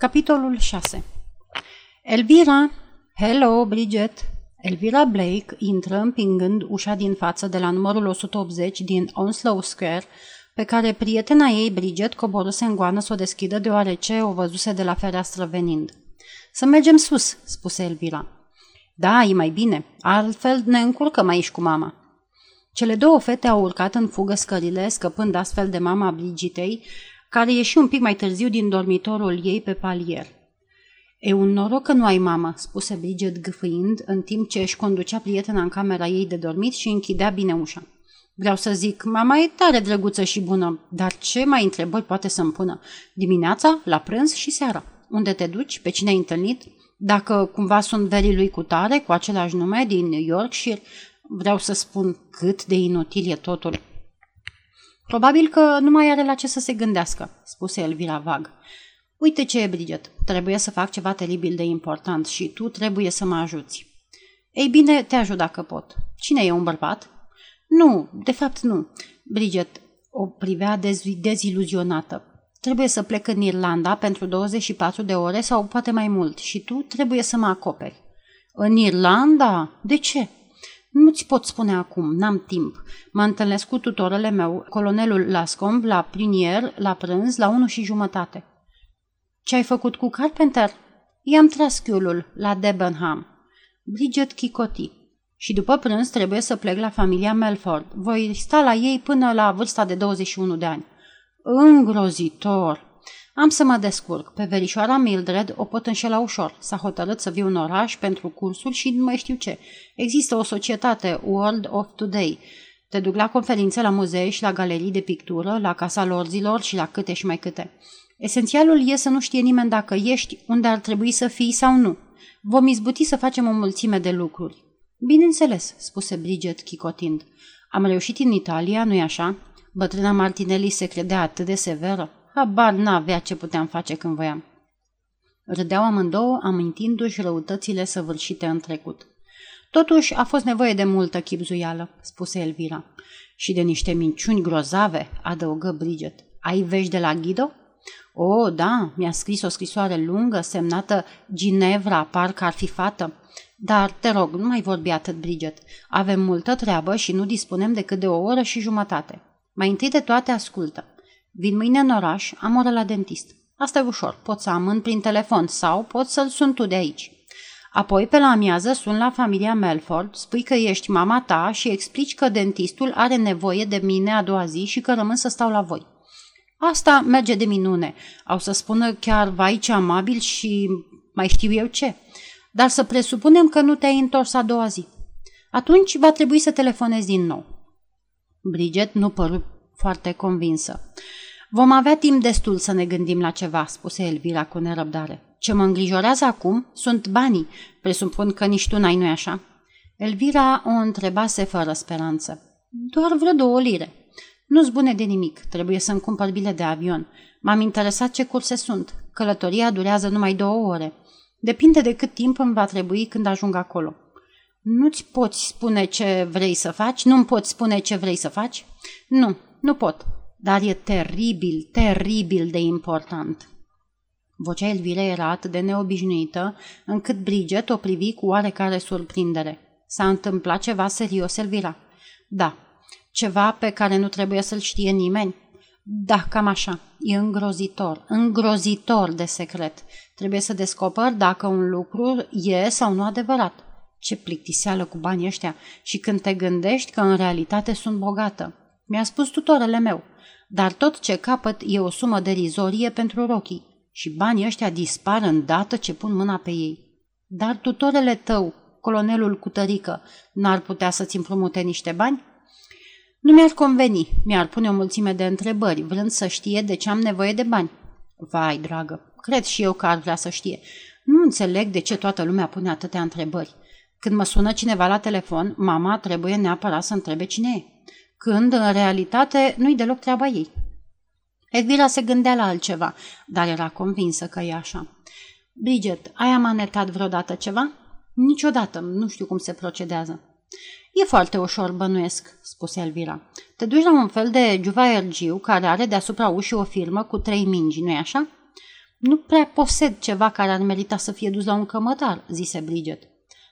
Capitolul 6 Elvira! Hello, Bridget! Elvira Blake intră împingând ușa din față de la numărul 180 din Onslow Square, pe care prietena ei, Bridget, coborâse în goană să o deschidă deoarece o văzuse de la fereastră venind. Să mergem sus, spuse Elvira. Da, e mai bine, altfel ne încurcăm aici cu mama. Cele două fete au urcat în fugă scările, scăpând astfel de mama Brigitei, care ieși un pic mai târziu din dormitorul ei pe palier. E un noroc că nu ai mamă, spuse Bridget gâfâind, în timp ce își conducea prietena în camera ei de dormit și închidea bine ușa. Vreau să zic, mama e tare drăguță și bună, dar ce mai întrebări poate să-mi pună? Dimineața, la prânz și seara. Unde te duci? Pe cine ai întâlnit? Dacă cumva sunt verii lui cu tare, cu același nume, din Yorkshire, vreau să spun cât de inutil e totul. Probabil că nu mai are la ce să se gândească, spuse Elvira vag. Uite ce e, Bridget, trebuie să fac ceva teribil de important și tu trebuie să mă ajuți. Ei bine, te ajut dacă pot. Cine e un bărbat? Nu, de fapt nu. Bridget o privea dez- deziluzionată. Trebuie să plec în Irlanda pentru 24 de ore sau poate mai mult și tu trebuie să mă acoperi. În Irlanda? De ce? Nu-ți pot spune acum, n-am timp. Mă întâlnesc cu tutorele meu, colonelul Lascomb, la plinier, la prânz, la unu și jumătate. Ce ai făcut cu Carpenter? I-am tras chiulul la Debenham. Bridget chicoti. Și după prânz trebuie să plec la familia Melford. Voi sta la ei până la vârsta de 21 de ani. Îngrozitor! Am să mă descurc. Pe verișoara Mildred o pot înșela ușor. S-a hotărât să viu în oraș pentru cursul și nu mai știu ce. Există o societate, World of Today. Te duc la conferințe, la muzee și la galerii de pictură, la casa lorzilor și la câte și mai câte. Esențialul e să nu știe nimeni dacă ești unde ar trebui să fii sau nu. Vom izbuti să facem o mulțime de lucruri. Bineînțeles, spuse Bridget chicotind. Am reușit în Italia, nu-i așa? Bătrâna Martinelli se credea atât de severă. Habar n-avea ce puteam face când voiam. Râdeau amândouă, amintindu-și răutățile săvârșite în trecut. Totuși, a fost nevoie de multă chipzuială, spuse Elvira. Și de niște minciuni grozave, adăugă Bridget. Ai vești de la Ghido? O, oh, da, mi-a scris o scrisoare lungă, semnată Ginevra, parcă ar fi fată. Dar, te rog, nu mai vorbi atât, Bridget. Avem multă treabă și nu dispunem decât de o oră și jumătate. Mai întâi de toate ascultă. Vin mâine în oraș, am oră la dentist. Asta e ușor, pot să amân prin telefon sau pot să-l sun tu de aici. Apoi, pe la amiază, sun la familia Melford, spui că ești mama ta și explici că dentistul are nevoie de mine a doua zi și că rămân să stau la voi. Asta merge de minune. Au să spună chiar vai ce amabil și mai știu eu ce. Dar să presupunem că nu te-ai întors a doua zi. Atunci va trebui să telefonezi din nou. Bridget nu păru foarte convinsă. Vom avea timp destul să ne gândim la ceva, spuse Elvira cu nerăbdare. Ce mă îngrijorează acum sunt banii. Presupun că nici tu n-ai, nu așa? Elvira o întrebase fără speranță. Doar vreo două lire. Nu-ți bune de nimic, trebuie să-mi cumpăr bilet de avion. M-am interesat ce curse sunt. Călătoria durează numai două ore. Depinde de cât timp îmi va trebui când ajung acolo. Nu-ți poți spune ce vrei să faci? Nu-mi poți spune ce vrei să faci? Nu, nu pot. Dar e teribil, teribil de important. Vocea Elvirei era atât de neobișnuită, încât Bridget o privi cu oarecare surprindere. S-a întâmplat ceva serios, Elvira? Da. Ceva pe care nu trebuie să-l știe nimeni? Da, cam așa. E îngrozitor, îngrozitor de secret. Trebuie să descoper dacă un lucru e sau nu adevărat. Ce plictiseală cu banii ăștia și când te gândești că în realitate sunt bogată. Mi-a spus tutorele meu, dar tot ce capăt e o sumă derizorie pentru rochii și banii ăștia dispar îndată ce pun mâna pe ei. Dar tutorele tău, colonelul cu tărică, n-ar putea să-ți împrumute niște bani? Nu mi-ar conveni, mi-ar pune o mulțime de întrebări, vrând să știe de ce am nevoie de bani. Vai, dragă, cred și eu că ar vrea să știe. Nu înțeleg de ce toată lumea pune atâtea întrebări. Când mă sună cineva la telefon, mama trebuie neapărat să întrebe cine e, când, în realitate, nu-i deloc treaba ei. Edvira se gândea la altceva, dar era convinsă că e așa. Bridget, ai amanetat vreodată ceva? Niciodată, nu știu cum se procedează. E foarte ușor, bănuiesc, spuse Elvira. Te duci la un fel de juvaergiu care are deasupra ușii o firmă cu trei mingi, nu-i așa? Nu prea posed ceva care ar merita să fie dus la un cămătar, zise Bridget.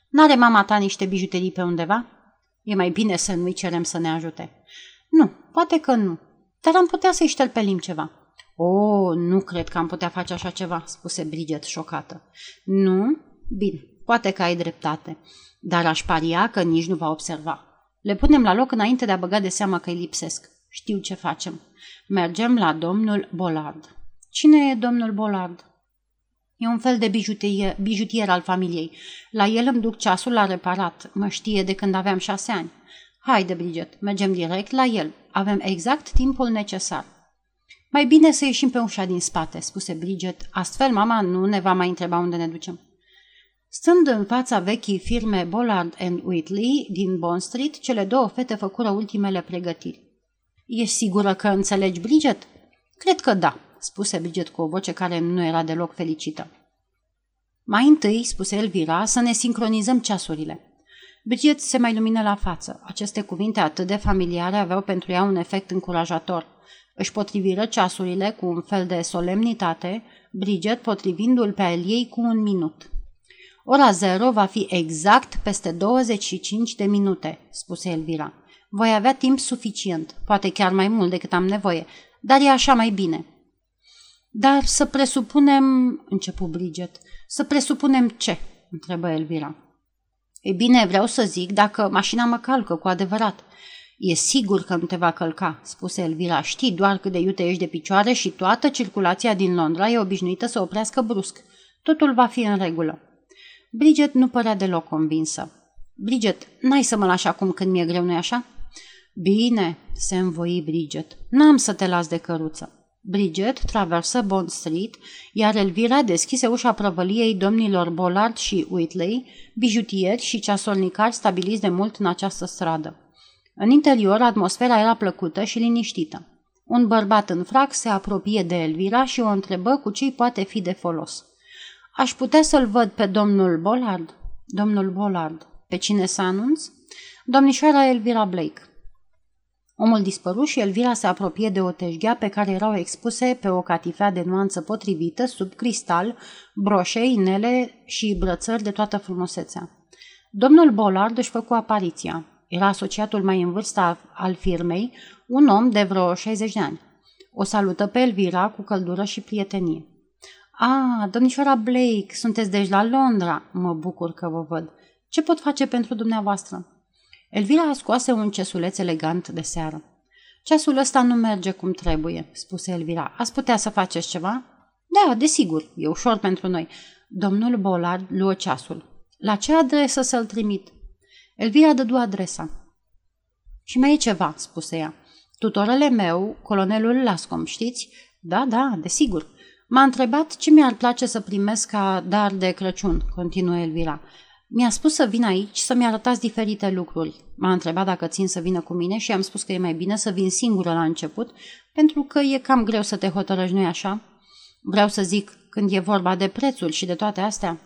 N-are mama ta niște bijuterii pe undeva? E mai bine să nu-i cerem să ne ajute. Nu, poate că nu, dar am putea să-i șterpelim ceva. O, oh, nu cred că am putea face așa ceva, spuse Bridget șocată. Nu? Bine, poate că ai dreptate, dar aș paria că nici nu va observa. Le punem la loc înainte de a băga de seamă că îi lipsesc. Știu ce facem. Mergem la domnul Bolard. Cine e domnul Bolard? E un fel de bijutier, bijutier al familiei. La el îmi duc ceasul la reparat. Mă știe de când aveam șase ani. Haide, Bridget, mergem direct la el. Avem exact timpul necesar. Mai bine să ieșim pe ușa din spate, spuse Bridget. Astfel, mama nu ne va mai întreba unde ne ducem. Stând în fața vechii firme Bollard and Whitley din Bond Street, cele două fete făcură ultimele pregătiri. E sigură că înțelegi, Bridget? Cred că da, spuse Bridget cu o voce care nu era deloc fericită. Mai întâi, spuse Elvira, să ne sincronizăm ceasurile. Bridget se mai lumină la față. Aceste cuvinte atât de familiare aveau pentru ea un efect încurajator. Își potriviră ceasurile cu un fel de solemnitate, Bridget potrivindu-l pe el ei cu un minut. Ora zero va fi exact peste 25 de minute, spuse Elvira. Voi avea timp suficient, poate chiar mai mult decât am nevoie, dar e așa mai bine. Dar să presupunem, începu Bridget, să presupunem ce? întrebă Elvira. E bine, vreau să zic dacă mașina mă calcă cu adevărat. E sigur că nu te va călca, spuse Elvira. Știi doar cât de iute ești de picioare și toată circulația din Londra e obișnuită să oprească brusc. Totul va fi în regulă. Bridget nu părea deloc convinsă. Bridget, n-ai să mă lași acum când mi-e greu, nu așa? Bine, se învoi Bridget. N-am să te las de căruță. Bridget traversă Bond Street, iar Elvira deschise ușa prăvăliei domnilor Bollard și Whitley, bijutieri și ceasolnicari stabiliți de mult în această stradă. În interior, atmosfera era plăcută și liniștită. Un bărbat în frac se apropie de Elvira și o întrebă cu ce poate fi de folos. Aș putea să-l văd pe domnul Bollard? Domnul Bollard. Pe cine să anunț? Domnișoara Elvira Blake. Omul dispăru și Elvira se apropie de o teșghea pe care erau expuse pe o catifea de nuanță potrivită, sub cristal, broșe, inele și brățări de toată frumusețea. Domnul Bollard își făcu apariția. Era asociatul mai în vârstă al firmei, un om de vreo 60 de ani. O salută pe Elvira cu căldură și prietenie. Ah, domnișoara Blake, sunteți deci la Londra. Mă bucur că vă văd. Ce pot face pentru dumneavoastră? Elvira scoase un cesuleț elegant de seară. Ceasul ăsta nu merge cum trebuie, spuse Elvira. Ați putea să faceți ceva? Da, desigur, e ușor pentru noi. Domnul Bolard luă ceasul. La ce adresă să-l trimit? Elvira dădu adresa. Și mai e ceva, spuse ea. Tutorele meu, colonelul Lascom, știți? Da, da, desigur. M-a întrebat ce mi-ar place să primesc ca dar de Crăciun, continuă Elvira. Mi-a spus să vin aici să-mi arătați diferite lucruri. M-a întrebat dacă țin să vină cu mine și am spus că e mai bine să vin singură la început, pentru că e cam greu să te hotărăști, nu așa? Vreau să zic, când e vorba de prețul și de toate astea.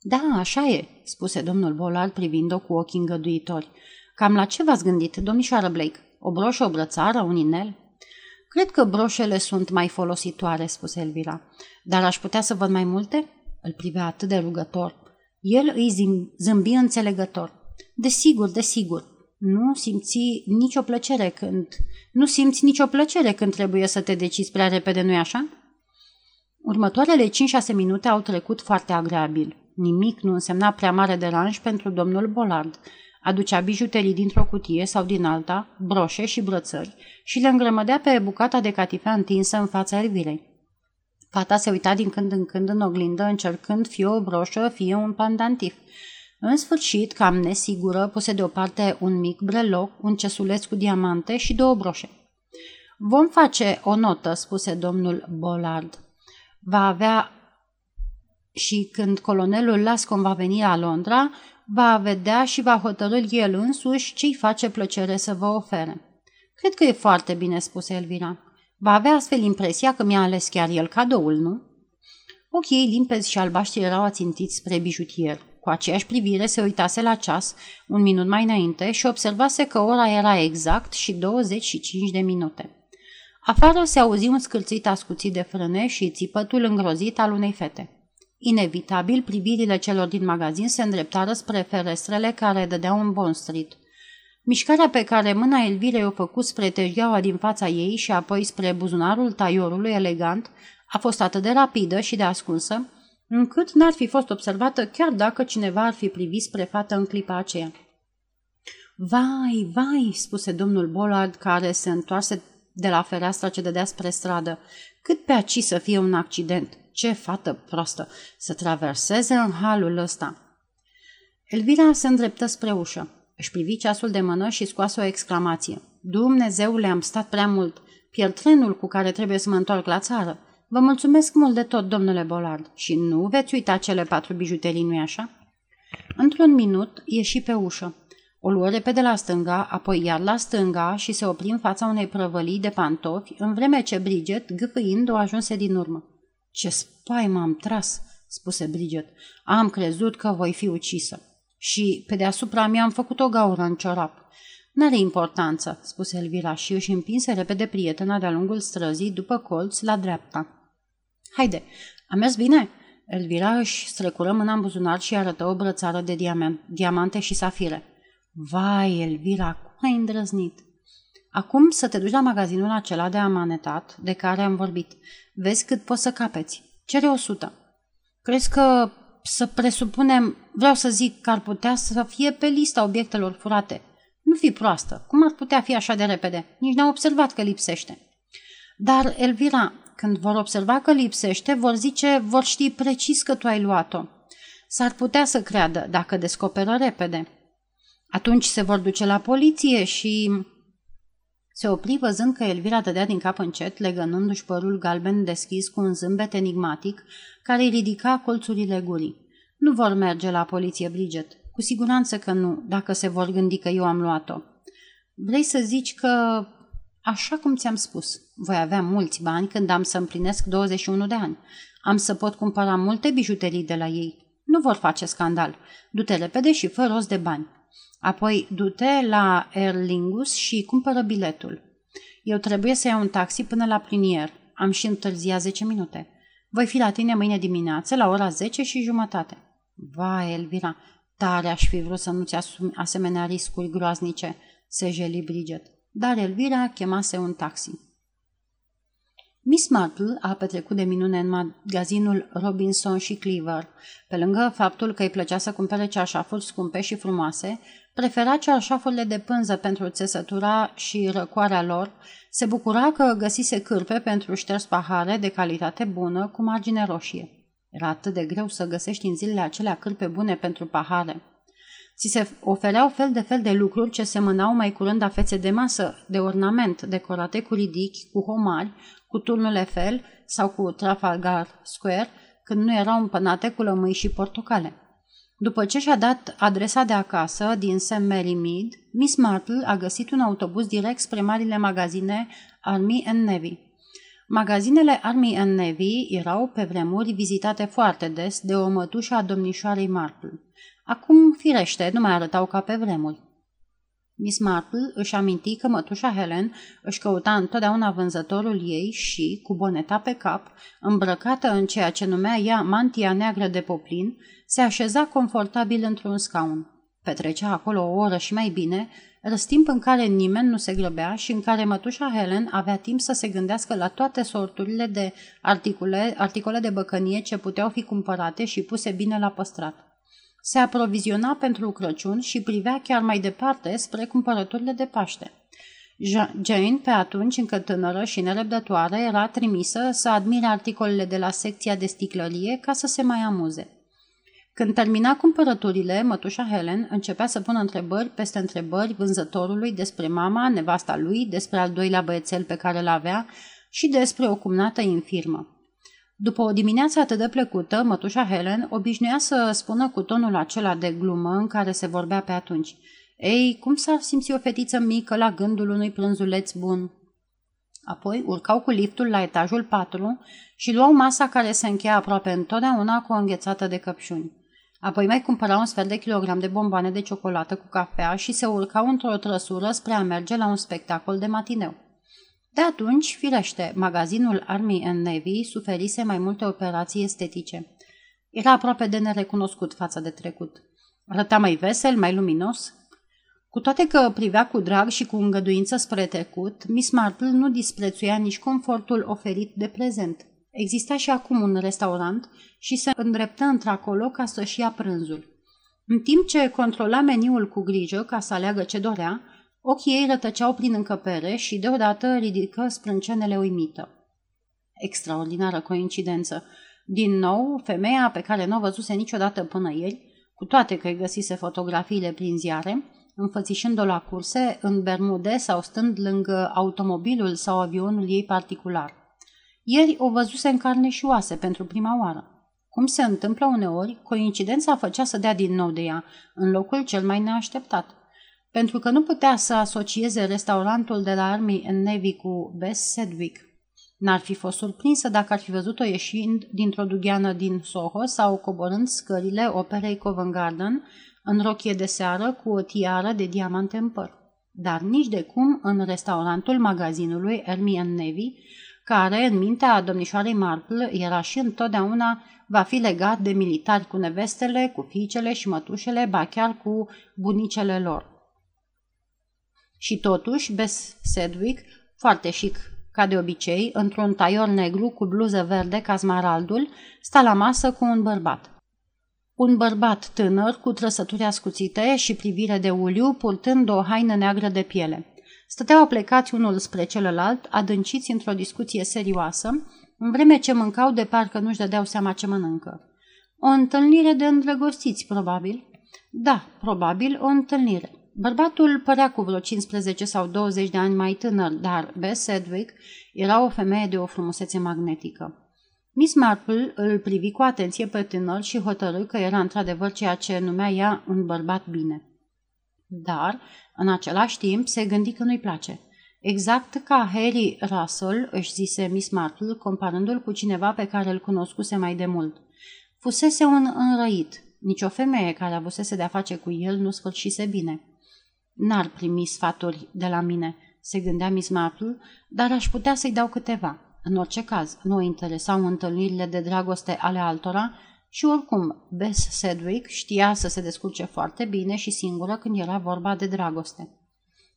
Da, așa e, spuse domnul Bolar privind-o cu ochii îngăduitori. Cam la ce v-ați gândit, domnișoară Blake? O broșă, o brățară, un inel? Cred că broșele sunt mai folositoare, spuse Elvira. Dar aș putea să văd mai multe? Îl privea atât de rugător. El îi zâmbi înțelegător. Desigur, desigur. Nu simți nicio plăcere când... Nu simți nicio plăcere când trebuie să te decizi prea repede, nu-i așa? Următoarele 5-6 minute au trecut foarte agreabil. Nimic nu însemna prea mare deranj pentru domnul Bolard. Aducea bijuterii dintr-o cutie sau din alta, broșe și brățări și le îngrămădea pe bucata de catifea întinsă în fața ervilei. Fata se uita din când în când în oglindă, încercând fie o broșă, fie un pandantif. În sfârșit, cam nesigură, puse deoparte un mic breloc, un cesuleț cu diamante și două broșe. Vom face o notă, spuse domnul Bollard. Va avea și când colonelul Lascom va veni la Londra, va vedea și va hotărâ el însuși ce-i face plăcere să vă ofere. Cred că e foarte bine, spuse Elvira. Va avea astfel impresia că mi-a ales chiar el cadoul, nu? Ochii ei limpezi și albaștri erau ațintiți spre bijutier. Cu aceeași privire se uitase la ceas un minut mai înainte și observase că ora era exact și 25 de minute. Afară se auzi un scârțit ascuțit de frâne și țipătul îngrozit al unei fete. Inevitabil, privirile celor din magazin se îndreptară spre ferestrele care dădeau în Bond Street. Mișcarea pe care mâna Elvirei o făcut spre tejgheaua din fața ei și apoi spre buzunarul taiorului elegant a fost atât de rapidă și de ascunsă, încât n-ar fi fost observată chiar dacă cineva ar fi privit spre fată în clipa aceea. Vai, vai, spuse domnul Bollard, care se întoarse de la fereastra ce dădea spre stradă. Cât pe aci să fie un accident! Ce fată proastă! Să traverseze în halul ăsta! Elvira se îndreptă spre ușă. Își privi ceasul de mână și scoase o exclamație. Dumnezeule, am stat prea mult. Pierd trenul cu care trebuie să mă întorc la țară. Vă mulțumesc mult de tot, domnule Bolard. Și nu veți uita cele patru bijuterii, nu-i așa? Într-un minut ieși pe ușă. O luă repede la stânga, apoi iar la stânga și se opri în fața unei prăvălii de pantofi, în vreme ce Bridget, gâfâind, o ajunse din urmă. Ce spai m-am tras!" spuse Bridget. Am crezut că voi fi ucisă. Și pe deasupra mi-am făcut o gaură în ciorap. N-are importanță, spuse Elvira și își împinse repede prietena de-a lungul străzii după colț la dreapta. Haide, a mers bine?" Elvira își strecură mâna în buzunar și arătă o brățară de diamante și safire. Vai, Elvira, cum ai îndrăznit? Acum să te duci la magazinul acela de amanetat de care am vorbit. Vezi cât poți să capeți. Cere o sută. Crezi că să presupunem, vreau să zic că ar putea să fie pe lista obiectelor furate. Nu fi proastă. Cum ar putea fi așa de repede? Nici n-au observat că lipsește. Dar, Elvira, când vor observa că lipsește, vor zice, vor ști precis că tu ai luat-o. S-ar putea să creadă dacă descoperă repede. Atunci se vor duce la poliție și... Se opri văzând că Elvira dădea din cap încet, legănându-și părul galben deschis cu un zâmbet enigmatic care îi ridica colțurile gurii. Nu vor merge la poliție, Bridget. Cu siguranță că nu, dacă se vor gândi că eu am luat-o. Vrei să zici că, așa cum ți-am spus, voi avea mulți bani când am să împlinesc 21 de ani. Am să pot cumpăra multe bijuterii de la ei. Nu vor face scandal. Du-te repede și fă rost de bani. Apoi du-te la Erlingus și cumpără biletul. Eu trebuie să iau un taxi până la plinier. Am și întârziat 10 minute. Voi fi la tine mâine dimineață la ora 10 și jumătate. Vai, Elvira, tare aș fi vrut să nu-ți asumi asemenea riscuri groaznice, se jeli Bridget. Dar Elvira chemase un taxi. Miss Marple a petrecut de minune în magazinul Robinson și Cleaver. Pe lângă faptul că îi plăcea să cumpere ceașafuri scumpe și frumoase, prefera cearșafurile de pânză pentru țesătura și răcoarea lor, se bucura că găsise cârpe pentru șters pahare de calitate bună cu margine roșie. Era atât de greu să găsești în zilele acelea cârpe bune pentru pahare. Ți se ofereau fel de fel de lucruri ce semănau mai curând a fețe de masă, de ornament, decorate cu ridichi, cu homari, cu turnul Eiffel sau cu Trafalgar Square, când nu erau împănate cu lămâi și portocale. După ce și-a dat adresa de acasă din St. Mary Mead, Miss Marple a găsit un autobuz direct spre marile magazine Army and Navy. Magazinele Army and Navy erau pe vremuri vizitate foarte des de o mătușă a domnișoarei Marple. Acum, firește, nu mai arătau ca pe vremuri. Miss Marple își aminti că mătușa Helen își căuta întotdeauna vânzătorul ei și, cu boneta pe cap, îmbrăcată în ceea ce numea ea mantia neagră de poplin, se așeza confortabil într-un scaun. Petrecea acolo o oră și mai bine, răstimp în care nimeni nu se grăbea și în care mătușa Helen avea timp să se gândească la toate sorturile de articole, articole de băcănie ce puteau fi cumpărate și puse bine la păstrat. Se aproviziona pentru Crăciun și privea chiar mai departe spre cumpărăturile de Paște. Jane, pe atunci încă tânără și nerăbdătoare, era trimisă să admire articolele de la secția de sticlărie ca să se mai amuze. Când termina cumpărăturile, mătușa Helen începea să pună întrebări peste întrebări vânzătorului despre mama, nevasta lui, despre al doilea băiețel pe care îl avea și despre o cumnată infirmă. După o dimineață atât de plăcută, mătușa Helen obișnuia să spună cu tonul acela de glumă în care se vorbea pe atunci. Ei, cum s-ar simți o fetiță mică la gândul unui prânzuleț bun? Apoi urcau cu liftul la etajul 4 și luau masa care se încheia aproape întotdeauna cu o înghețată de căpșuni. Apoi mai cumpărau un sfert de kilogram de bomboane de ciocolată cu cafea și se urcau într-o trăsură spre a merge la un spectacol de matineu. De atunci, firește, magazinul Army and Navy suferise mai multe operații estetice. Era aproape de nerecunoscut față de trecut. Arăta mai vesel, mai luminos. Cu toate că privea cu drag și cu îngăduință spre trecut, Miss Marple nu disprețuia nici confortul oferit de prezent. Exista și acum un restaurant și se îndreptă într-acolo ca să-și ia prânzul. În timp ce controla meniul cu grijă ca să aleagă ce dorea, ochii ei rătăceau prin încăpere și deodată ridică sprâncenele uimită. Extraordinară coincidență. Din nou, femeia pe care nu o văzuse niciodată până ieri, cu toate că îi găsise fotografiile prin ziare, înfățișând-o la curse, în bermude sau stând lângă automobilul sau avionul ei particular. Ieri o văzuse în carne și oase pentru prima oară. Cum se întâmplă uneori, coincidența făcea să dea din nou de ea, în locul cel mai neașteptat. Pentru că nu putea să asocieze restaurantul de la Army and Navy cu Bess Sedwick. N-ar fi fost surprinsă dacă ar fi văzut-o ieșind dintr-o dugheană din Soho sau coborând scările operei Covent Garden în rochie de seară cu o tiară de diamante în păr. Dar nici de cum în restaurantul magazinului Army and Navy, care, în mintea domnișoarei Marple, era și întotdeauna va fi legat de militari cu nevestele, cu fiicele și mătușele, ba chiar cu bunicele lor. Și totuși, Bess Sedwick, foarte chic ca de obicei, într-un taior negru cu bluză verde ca smaraldul, sta la masă cu un bărbat. Un bărbat tânăr cu trăsături ascuțite și privire de uliu, purtând o haină neagră de piele. Stăteau plecați unul spre celălalt, adânciți într-o discuție serioasă, în vreme ce mâncau de parcă nu-și dădeau seama ce mănâncă. O întâlnire de îndrăgostiți, probabil. Da, probabil o întâlnire. Bărbatul părea cu vreo 15 sau 20 de ani mai tânăr, dar Bess Sedwick era o femeie de o frumusețe magnetică. Miss Marple îl privi cu atenție pe tânăr și hotărâ că era într-adevăr ceea ce numea ea un bărbat bine. Dar, în același timp, se gândi că nu-i place. Exact ca Harry Russell, își zise Miss Marple, comparându-l cu cineva pe care îl cunoscuse mai de mult. Fusese un înrăit. Nici o femeie care avusese de-a face cu el nu sfârșise bine. N-ar primi sfaturi de la mine, se gândea Miss Marple, dar aș putea să-i dau câteva. În orice caz, nu o interesau întâlnirile de dragoste ale altora și oricum, Bess Sedwick știa să se descurce foarte bine și singură când era vorba de dragoste.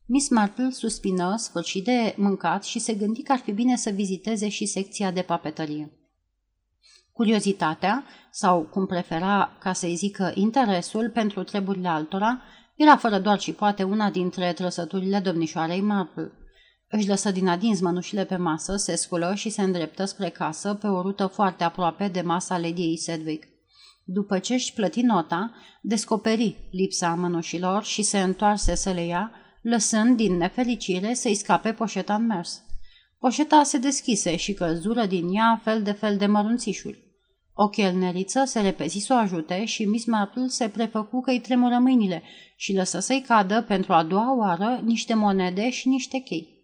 Miss Marple suspină, sfârșit de mâncat și se gândi că ar fi bine să viziteze și secția de papetărie. Curiozitatea, sau cum prefera ca să-i zică interesul pentru treburile altora, era fără doar și poate una dintre trăsăturile domnișoarei Marple. Își lăsă din adins mănușile pe masă, se sculă și se îndreptă spre casă pe o rută foarte aproape de masa Lediei Sedwick. După ce își plăti nota, descoperi lipsa mănușilor și se întoarse să le ia, lăsând din nefericire să-i scape poșeta în mers. Poșeta se deschise și căzură din ea fel de fel de mărunțișuri. O chelneriță se repezi să o ajute și Miss Marple se prefăcu că îi tremură mâinile și lăsă să-i cadă pentru a doua oară niște monede și niște chei.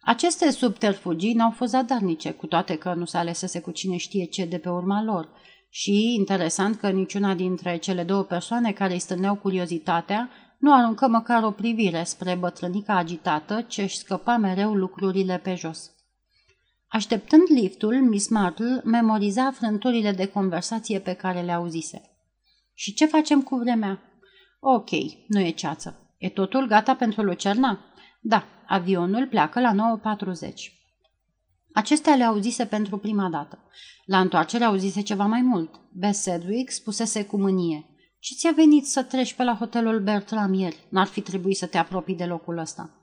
Aceste subterfugii n-au fost zadarnice, cu toate că nu se alesese cu cine știe ce de pe urma lor. Și interesant că niciuna dintre cele două persoane care îi stâneau curiozitatea nu aruncă măcar o privire spre bătrânica agitată ce își scăpa mereu lucrurile pe jos. Așteptând liftul, Miss Martle memoriza frânturile de conversație pe care le auzise. Și ce facem cu vremea? Ok, nu e ceață. E totul gata pentru Lucerna? Da, avionul pleacă la 9.40. Acestea le auzise pentru prima dată. La întoarcere auzise ceva mai mult. Bess Sedwick spusese cu mânie. Și ți-a venit să treci pe la hotelul Bertram ieri? N-ar fi trebuit să te apropii de locul ăsta.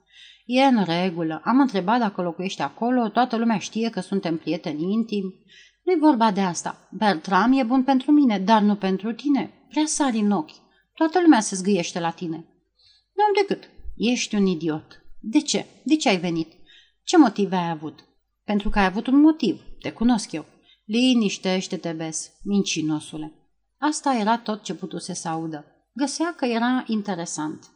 E în regulă. Am întrebat dacă locuiești acolo, toată lumea știe că suntem prieteni intimi. Nu-i vorba de asta. Bertram e bun pentru mine, dar nu pentru tine. Prea sari în ochi. Toată lumea se zgâiește la tine. Nu am decât. Ești un idiot. De ce? De ce ai venit? Ce motive ai avut? Pentru că ai avut un motiv. Te cunosc eu. Liniștește-te, Bes, mincinosule. Asta era tot ce putuse să audă. Găsea că era interesant.